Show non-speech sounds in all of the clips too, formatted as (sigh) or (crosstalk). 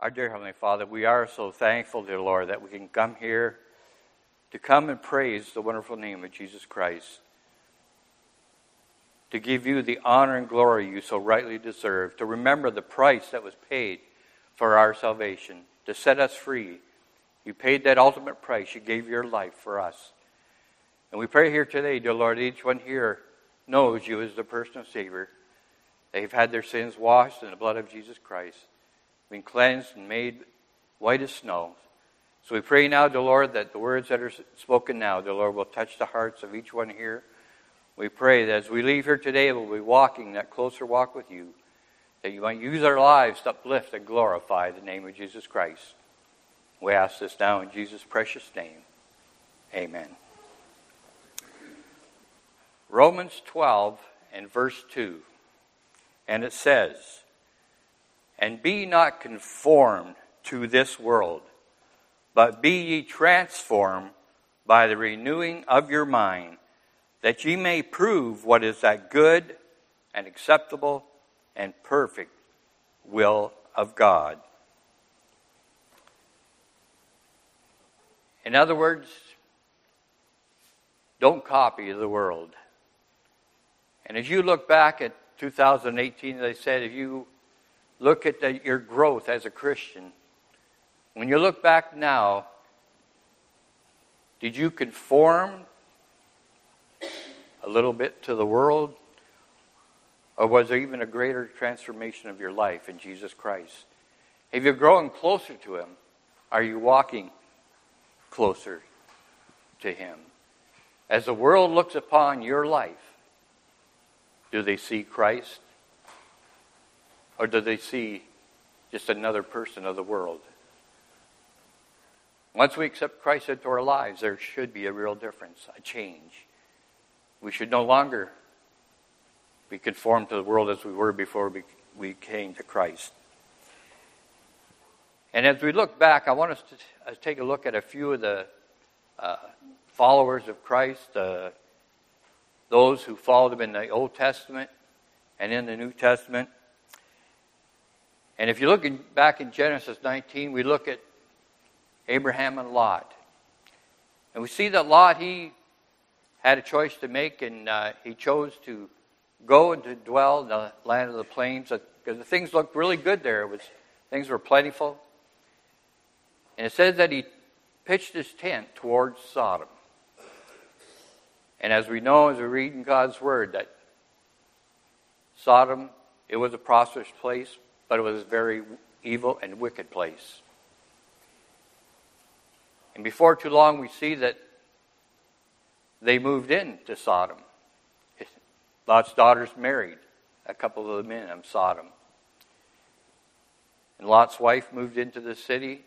Our dear Heavenly Father, we are so thankful, dear Lord, that we can come here to come and praise the wonderful name of Jesus Christ, to give you the honor and glory you so rightly deserve, to remember the price that was paid for our salvation, to set us free. You paid that ultimate price. You gave your life for us. And we pray here today, dear Lord, each one here knows you as the personal Savior. They've had their sins washed in the blood of Jesus Christ, been cleansed and made white as snow. So we pray now, dear Lord, that the words that are spoken now, dear Lord, will touch the hearts of each one here. We pray that as we leave here today, we'll be walking that closer walk with you, that you might use our lives to uplift and glorify the name of Jesus Christ. We ask this now in Jesus' precious name. Amen. Romans 12 and verse 2. And it says, And be not conformed to this world, but be ye transformed by the renewing of your mind, that ye may prove what is that good and acceptable and perfect will of God. In other words, don't copy the world. And as you look back at 2018, they said, if you look at the, your growth as a Christian, when you look back now, did you conform a little bit to the world? Or was there even a greater transformation of your life in Jesus Christ? Have you grown closer to Him? Are you walking closer to Him? As the world looks upon your life, do they see Christ? Or do they see just another person of the world? Once we accept Christ into our lives, there should be a real difference, a change. We should no longer be conformed to the world as we were before we, came to Christ. And as we look back, I want us to uh, take a look at a few of the uh, followers of Christ, uh, those who followed him in the Old Testament and in the New Testament. And if you look in, back in Genesis 19, we look at Abraham and Lot. And we see that Lot, he had a choice to make, and uh, he chose to go and to dwell in the land of the plains because the things looked really good there. It was, things were plentiful. And it says that he pitched his tent towards Sodom. And as we know, as we read in God's Word, that Sodom, it was a prosperous place, but it was a very evil and wicked place. And before too long, we see that they moved into Sodom. Lot's daughters married a couple of the men of Sodom. And Lot's wife moved into the city.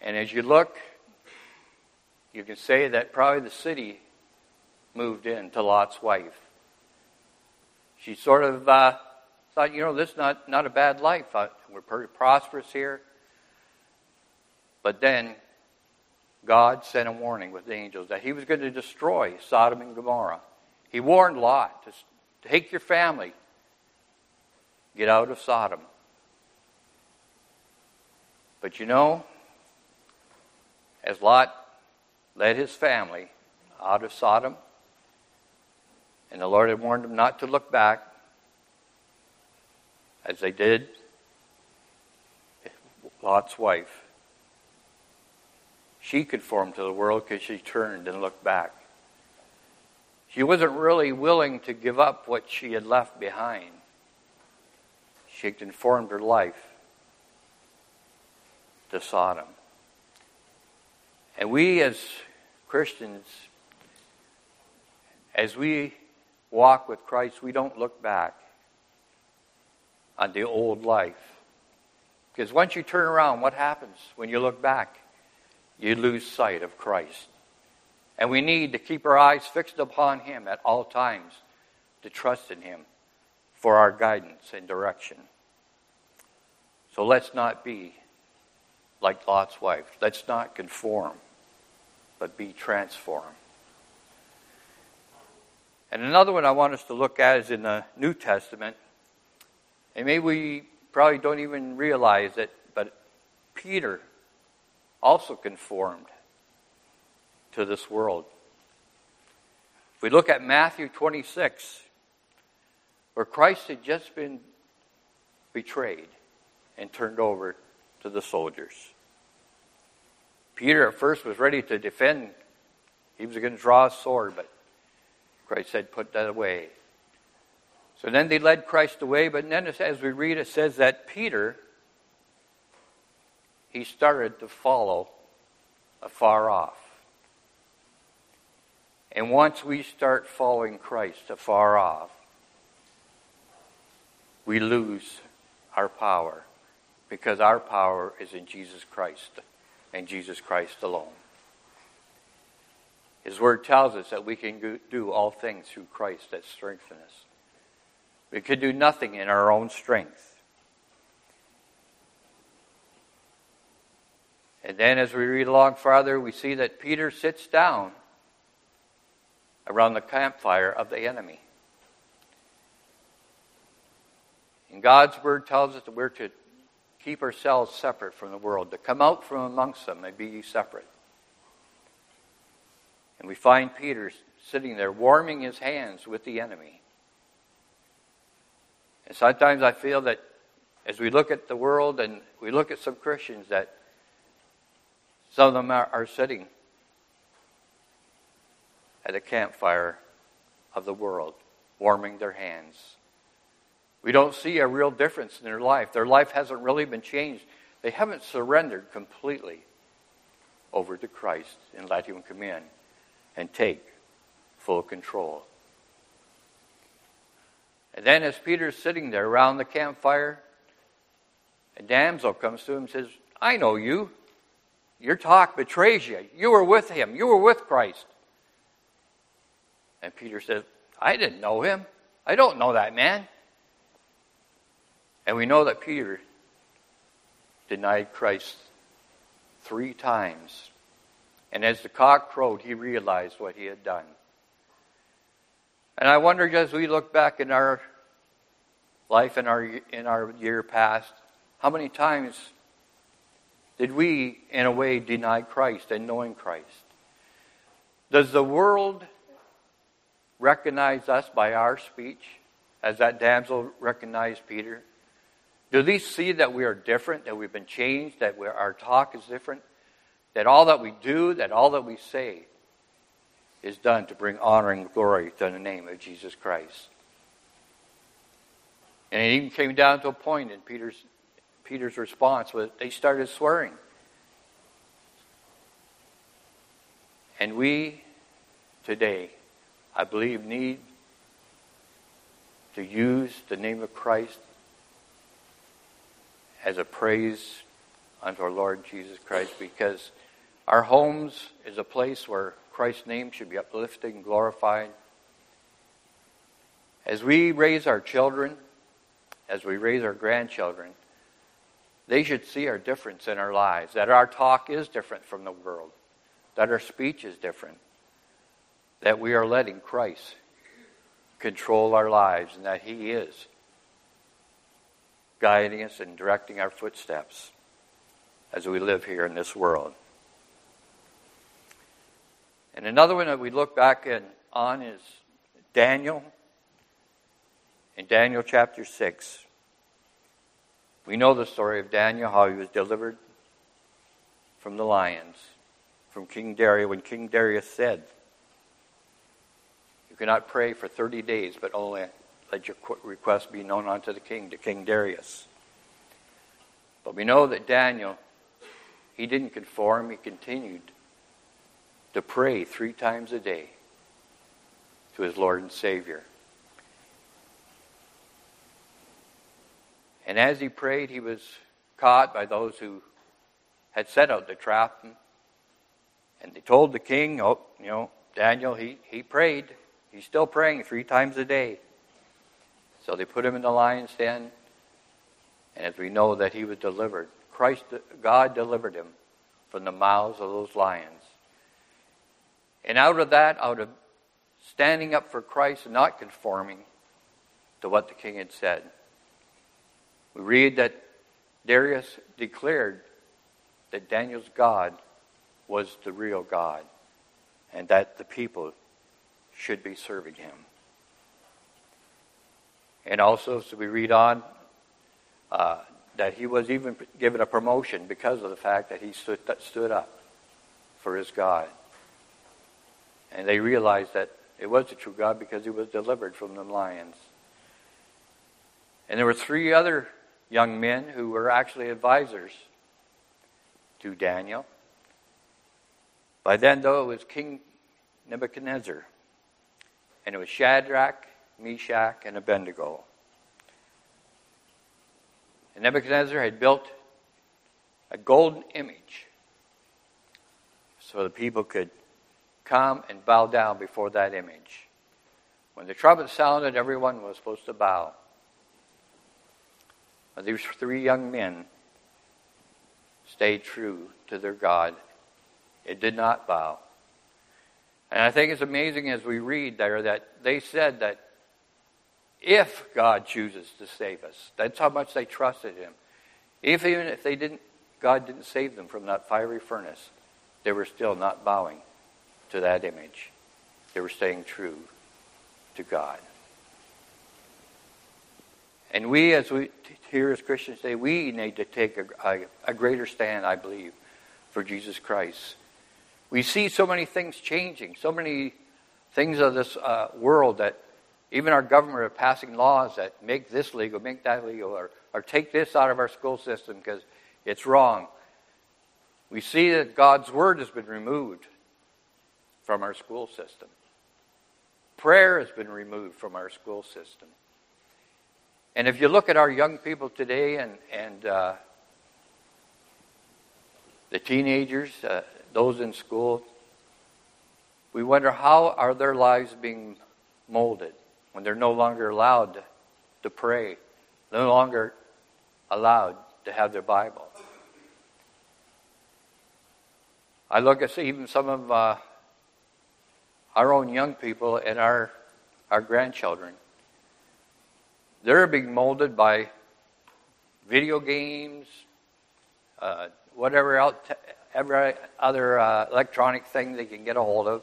And as you look, you can say that probably the city moved in to Lot's wife. She sort of uh, thought, you know, this is not, not a bad life. Uh, we're pretty prosperous here. But then God sent a warning with the angels that he was going to destroy Sodom and Gomorrah. He warned Lot to take your family, get out of Sodom. But you know, as Lot led his family out of Sodom, and the Lord had warned him not to look back, as they did Lot's wife. She conformed to the world because she turned and looked back. She wasn't really willing to give up what she had left behind. She had conformed her life to Sodom. And we as Christians, as we walk with Christ, we don't look back on the old life. Because once you turn around, what happens when you look back? You lose sight of Christ. And we need to keep our eyes fixed upon Him at all times, to trust in Him for our guidance and direction. So let's not be like Lot's wife. Let's not conform, but be transformed. And another one I want us to look at is in the New Testament. And maybe we probably don't even realize it, but Peter also conformed to this world. If we look at Matthew 26, where Christ had just been betrayed and turned over to the soldiers. Peter at first was ready to defend. He was going to draw a sword, but Christ said, Put that away. So then they led Christ away, but then as we read, it says that Peter, he started to follow afar off. And once we start following Christ afar off, we lose our power because our power is in Jesus Christ and Jesus Christ alone. His word tells us that we can do all things through Christ that strengthen us. We could do nothing in our own strength. And then as we read along farther, we see that Peter sits down around the campfire of the enemy. And God's word tells us that we're to keep ourselves separate from the world, to come out from amongst them and be separate. And we find Peter sitting there warming his hands with the enemy. And sometimes I feel that as we look at the world and we look at some Christians, that some of them are, are sitting at a campfire of the world, warming their hands. We don't see a real difference in their life. Their life hasn't really been changed. They haven't surrendered completely over to Christ and let Him come in and take full control. And then, as Peter's sitting there around the campfire, a damsel comes to him and says, I know you. Your talk betrays you. You were with him, you were with Christ. And Peter says, I didn't know him. I don't know that man. And we know that Peter denied Christ three times. And as the cock crowed, he realized what he had done. And I wonder, as we look back in our life in our, in our year past, how many times did we, in a way, deny Christ and knowing Christ? Does the world recognize us by our speech, as that damsel recognized Peter? Do they see that we are different, that we've been changed, that our talk is different, that all that we do, that all that we say is done to bring honor and glory to the name of Jesus Christ? And it even came down to a point in Peter's, Peter's response was they started swearing. And we today, I believe, need to use the name of Christ as a praise unto our Lord Jesus Christ because our homes is a place where Christ's name should be uplifted and glorified. As we raise our children, as we raise our grandchildren, they should see our difference in our lives, that our talk is different from the world, that our speech is different, that we are letting Christ control our lives, and that He is guiding us and directing our footsteps as we live here in this world. And another one that we look back in, on is Daniel. In Daniel chapter 6, we know the story of Daniel, how he was delivered from the lions, from King Darius, when King Darius said, You cannot pray for 30 days, but only let your request be known unto the king, to King Darius. But we know that Daniel, he didn't conform, he continued to pray three times a day to his Lord and Savior. And as he prayed, he was caught by those who had set out to trap. And they told the king, oh, you know, Daniel, he, he prayed. He's still praying three times a day. So they put him in the lion's den, and as we know that he was delivered, Christ, God delivered him from the mouths of those lions. And out of that, out of standing up for Christ and not conforming to what the king had said, we read that Darius declared that Daniel's God was the real God and that the people should be serving him. And also, so we read on, uh, that he was even given a promotion because of the fact that he stood, stood up for his God. And they realized that it was the true God because he was delivered from the lions. And there were three other young men who were actually advisors to Daniel. By then, though, it was King Nebuchadnezzar. And it was Shadrach, Meshach, and Abednego. And Nebuchadnezzar had built a golden image so the people could come and bow down before that image. When the trumpet sounded, everyone was supposed to bow. But these three young men stayed true to their God. It did not bow. And I think it's amazing as we read there that they said that if God chooses to save us. That's how much they trusted Him. If even if they didn't, God didn't save them from that fiery furnace, they were still not bowing to that image. They were staying true to God. And we, as we here as Christians today, we need to take a, a, a greater stand, I believe, for Jesus Christ. We see so many things changing, so many things of this uh, world that even our government are passing laws that make this legal, make that legal, or, or take this out of our school system because it's wrong. We see that God's word has been removed from our school system. Prayer has been removed from our school system. And if you look at our young people today and, and uh, the teenagers, uh, those in school, we wonder how are their lives being molded when they're no longer allowed to pray, no longer allowed to have their Bible. I look at even some of uh, our own young people and our, our grandchildren. They're being molded by video games, uh, whatever every other uh, electronic thing they can get a hold of,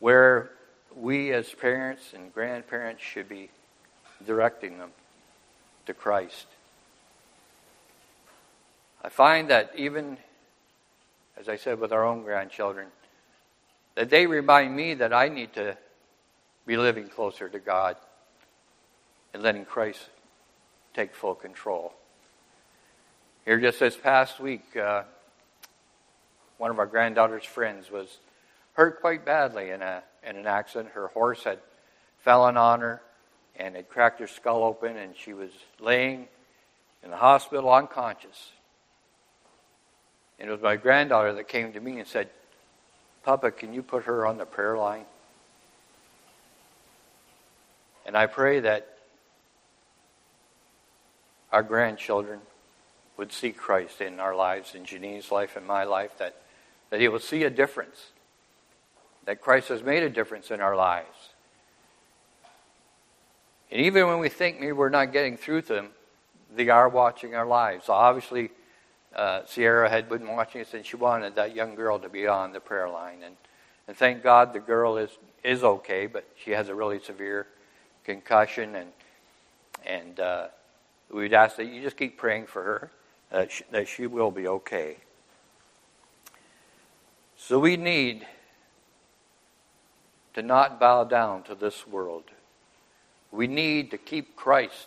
where we as parents and grandparents should be directing them to Christ. I find that even, as I said, with our own grandchildren, that they remind me that I need to be living closer to God and letting Christ take full control. Here, just this past week, uh, one of our granddaughter's friends was hurt quite badly in a in an accident. Her horse had fallen on her and had cracked her skull open, and she was laying in the hospital unconscious. And it was my granddaughter that came to me and said, Papa, can you put her on the prayer line? And I pray that our grandchildren would see Christ in our lives, in Janine's life in my life, that, that he will see a difference that Christ has made a difference in our lives. And even when we think maybe we're not getting through to them, they are watching our lives. So obviously, uh, Sierra had been watching us, and she wanted that young girl to be on the prayer line. And, and thank God the girl is, is okay, but she has a really severe concussion, and, and uh, we'd ask that you just keep praying for her, that she, that she will be okay. So we need to not bow down to this world. We need to keep Christ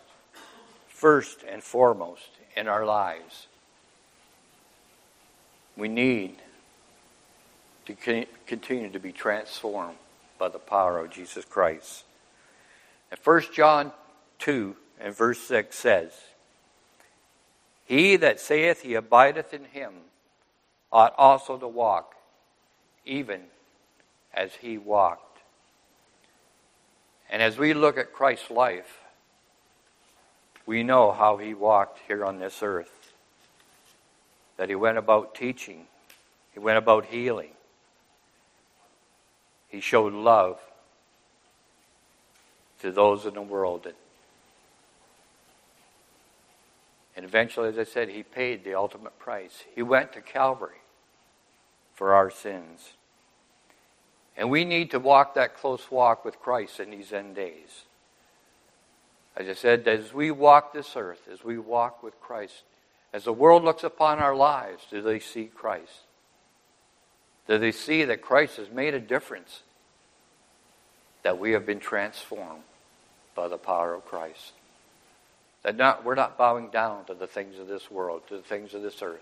first and foremost in our lives. We need to continue to be transformed by the power of Jesus Christ. And 1 John 2 and verse 6 says, He that saith he abideth in him ought also to walk, even as he walked. And as we look at Christ's life, we know how he walked here on this earth. That he went about teaching, he went about healing, he showed love to those in the world. And eventually, as I said, he paid the ultimate price. He went to Calvary for our sins. And we need to walk that close walk with Christ in these end days. As I said, as we walk this earth, as we walk with Christ, as the world looks upon our lives, do they see Christ? Do they see that Christ has made a difference? That we have been transformed by the power of Christ? That not, we're not bowing down to the things of this world, to the things of this earth.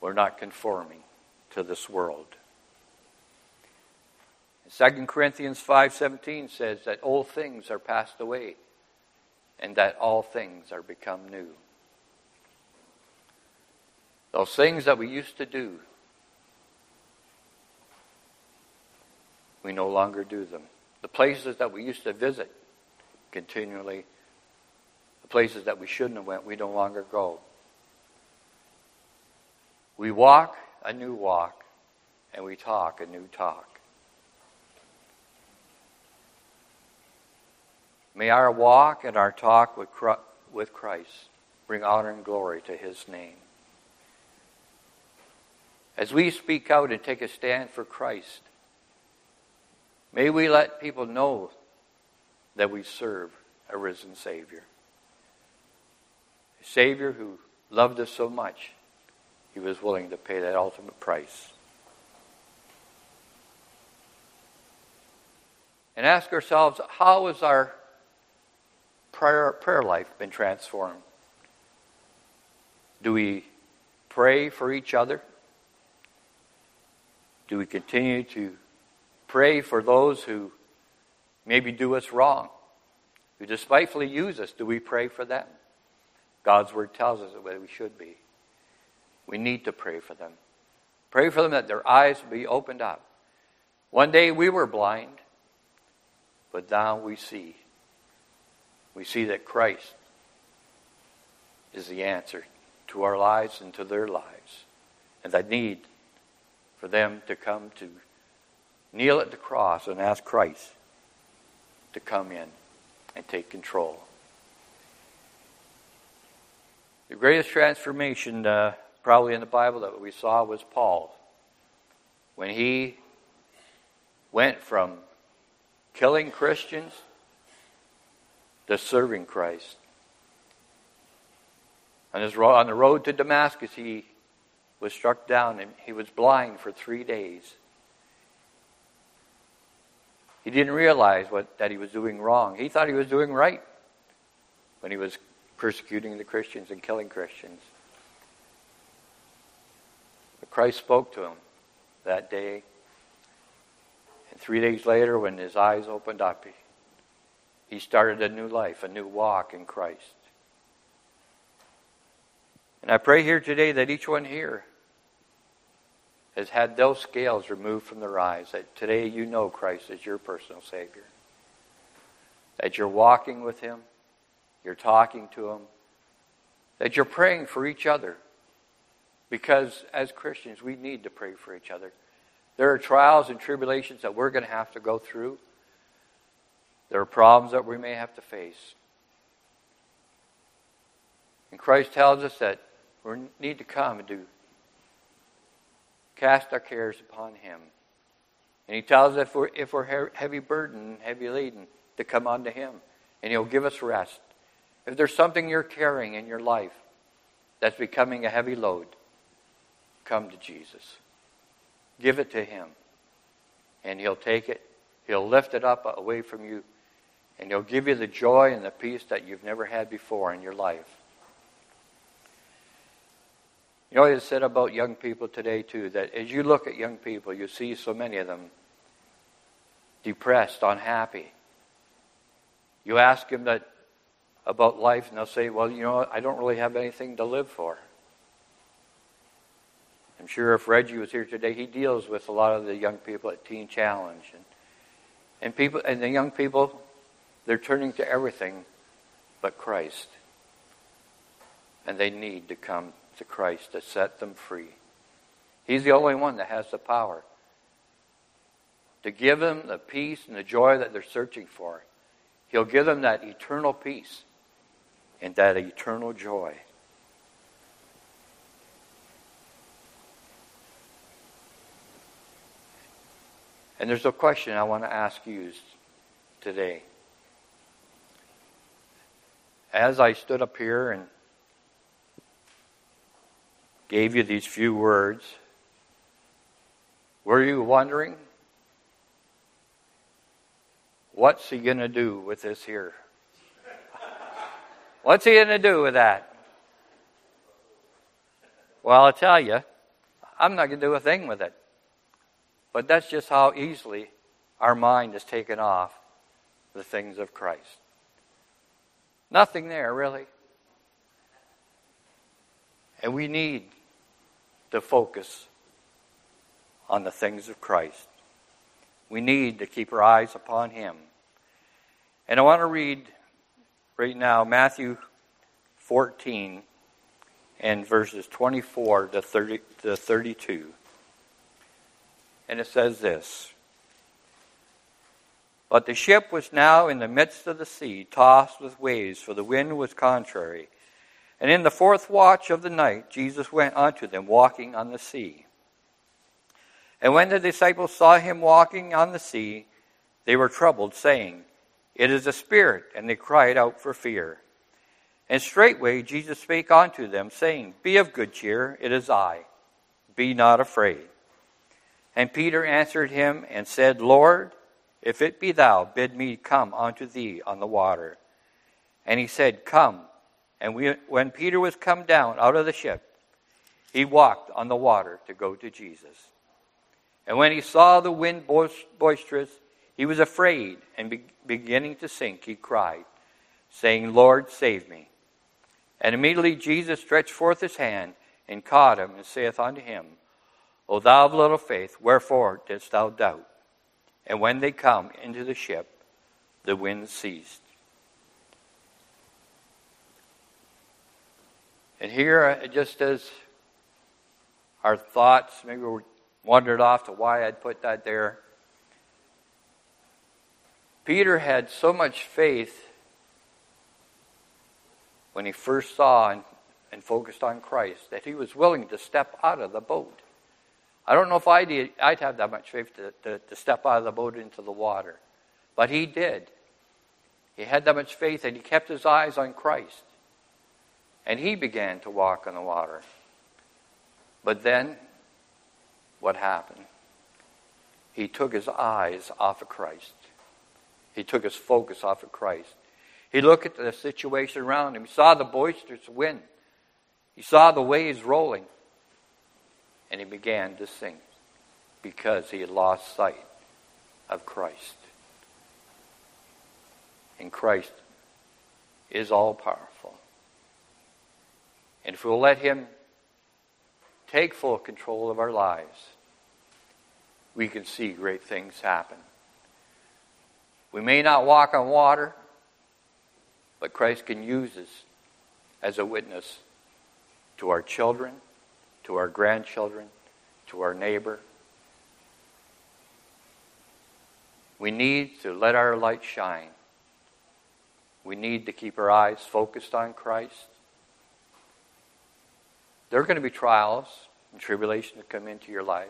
We're not conforming to this world. 2 Corinthians 5:17 says that old things are passed away and that all things are become new. Those things that we used to do, we no longer do them. The places that we used to visit continually, the places that we shouldn't have went, we no longer go. We walk a new walk, and we talk a new talk. May our walk and our talk with Christ bring honor and glory to his name. As we speak out and take a stand for Christ, may we let people know that we serve a risen Savior. A Savior who loved us so much, he was willing to pay that ultimate price. And ask ourselves, how is our prayer, prayer life been transformed? Do we pray for each other? Do we continue to pray for those who maybe do us wrong, who despitefully use us? Do we pray for them? God's word tells us that we should be. We need to pray for them. Pray for them that their eyes will be opened up. One day we were blind, but now we see. We see that Christ is the answer to our lives and to their lives. And the need for them to come to kneel at the cross and ask Christ to come in and take control. The greatest transformation, uh, probably in the Bible, that we saw was Paul. When he went from killing Christians to serving Christ. On, his, on the road to Damascus, he was struck down and he was blind for three days. He didn't realize what, that he was doing wrong. He thought he was doing right when he was persecuting the Christians and killing Christians. But Christ spoke to him that day. And three days later, when his eyes opened up, he, started a new life, a new walk in Christ. And I pray here today that each one here has had those scales removed from their eyes, that today you know Christ as your personal Savior. That you're walking with Him, you're talking to Him, that you're praying for each other. Because as Christians, we need to pray for each other. There are trials and tribulations that we're going to have to go through. There are problems that we may have to face. And Christ tells us that we need to come and do cast our cares upon him. And he tells us if we're, if we're heavy burdened, heavy laden, to come unto him. And he'll give us rest. If there's something you're carrying in your life that's becoming a heavy load, come to Jesus. Give it to him. And he'll take it, he'll lift it up away from you, and he'll give you the joy and the peace that you've never had before in your life. You know, it is said about young people today, too, that as you look at young people, you see so many of them depressed, unhappy. You ask them that about life, and they'll say, Well, you know, I don't really have anything to live for. I'm sure if Reggie was here today, he deals with a lot of the young people at Teen Challenge. And, and people and the young people, they're turning to everything but Christ. And they need to come to Christ to set them free. He's the only one that has the power to give them the peace and the joy that they're searching for. He'll give them that eternal peace and that eternal joy. And there's a question I want to ask you today. As I stood up here and gave you these few words, were you wondering, what's he going to do with this here? (laughs) What's he going to do with that? Well, I'll tell you, I'm not going to do a thing with it. But that's just how easily our mind is taken off the things of Christ. Nothing there, really. And we need to focus on the things of Christ. We need to keep our eyes upon Him. And I want to read right now Matthew 14 and verses 24 to, 30, to 32. And it says this But the ship was now in the midst of the sea, tossed with waves, for the wind was contrary. And in the fourth watch of the night, Jesus went unto them, walking on the sea. And when the disciples saw him walking on the sea, they were troubled, saying, It is a spirit, and they cried out for fear. And straightway Jesus spake unto them, saying, Be of good cheer, it is I. Be not afraid. And Peter answered him and said, Lord, if it be thou, bid me come unto thee on the water. And he said, Come. And we, when Peter was come down out of the ship, he walked on the water to go to Jesus. And when he saw the wind boisterous, he was afraid, and be, beginning to sink, he cried, saying, Lord, save me. And immediately Jesus stretched forth his hand and caught him, and saith unto him, O thou of little faith, wherefore didst thou doubt? And when they come into the ship, the wind ceased. And here, uh, just as our thoughts maybe we wandered off to why I'd put that there, Peter had so much faith when he first saw and, and focused on Christ that he was willing to step out of the boat. I don't know if I'd, I'd have that much faith to, to, to step out of the boat into the water. But he did. He had that much faith and he kept his eyes on Christ. And he began to walk on the water. But then, what happened? He took his eyes off of Christ. He took his focus off of Christ. He looked at the situation around him. He saw the boisterous wind. He saw the waves rolling and he began to sink because he had lost sight of Christ. And Christ is all powerful. And if we'll let him take full control of our lives, we can see great things happen. We may not walk on water, but Christ can use us as a witness to our children, to our grandchildren, to our neighbor. We need to let our light shine. We need to keep our eyes focused on Christ. There are going to be trials and tribulation that come into your life.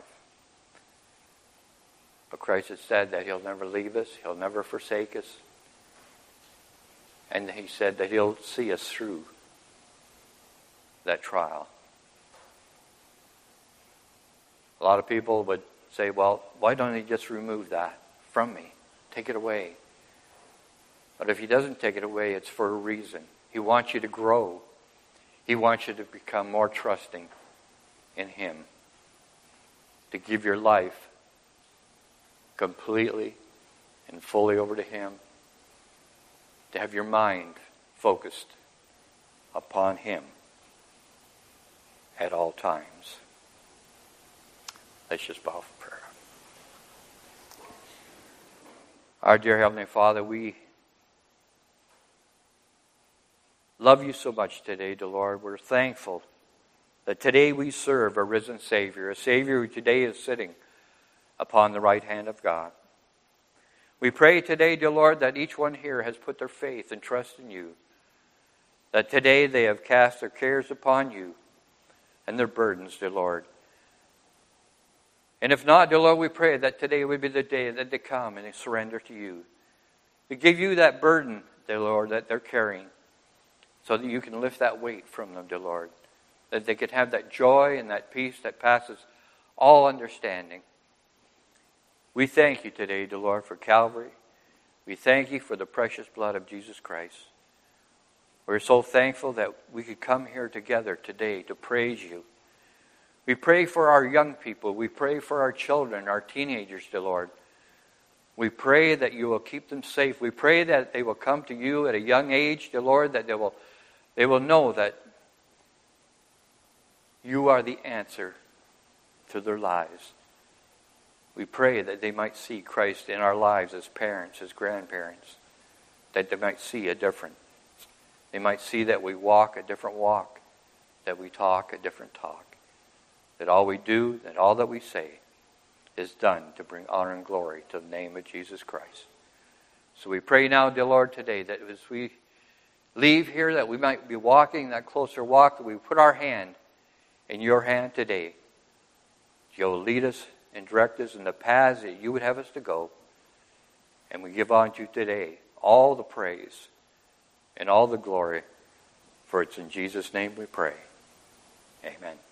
But Christ has said that He'll never leave us, He'll never forsake us. And He said that He'll see us through that trial. A lot of people would say, well, why don't he just remove that from me? Take it away. But if he doesn't take it away, it's for a reason. He wants you to grow. He wants you to become more trusting in him. To give your life completely and fully over to him. To have your mind focused upon him at all times. Let's just bow for prayer. Our dear Heavenly Father, we love you so much today, dear Lord. We're thankful that today we serve a risen Savior, a Savior who today is sitting upon the right hand of God. We pray today, dear Lord, that each one here has put their faith and trust in you. that today they have cast their cares upon you and their burdens, dear Lord. And if not, dear Lord, we pray that today would be the day that they come and they surrender to you. To give you that burden, dear Lord, that they're carrying, so that you can lift that weight from them, dear Lord. That they could have that joy and that peace that passes all understanding. We thank you today, dear Lord, for Calvary. We thank you for the precious blood of Jesus Christ. We're so thankful that we could come here together today to praise you we pray for our young people. We pray for our children, our teenagers, dear Lord. We pray that you will keep them safe. We pray that they will come to you at a young age, dear Lord, that they will, they will know that you are the answer to their lives. We pray that they might see Christ in our lives as parents, as grandparents, that they might see a difference. They might see that we walk a different walk, that we talk a different talk that all we do, that all that we say is done to bring honor and glory to the name of Jesus Christ. So we pray now, dear Lord, today that as we leave here, that we might be walking that closer walk, that we put our hand in your hand today. You'll lead us and direct us in the paths that you would have us to go. And we give unto you today all the praise and all the glory, for it's in Jesus' name we pray. Amen.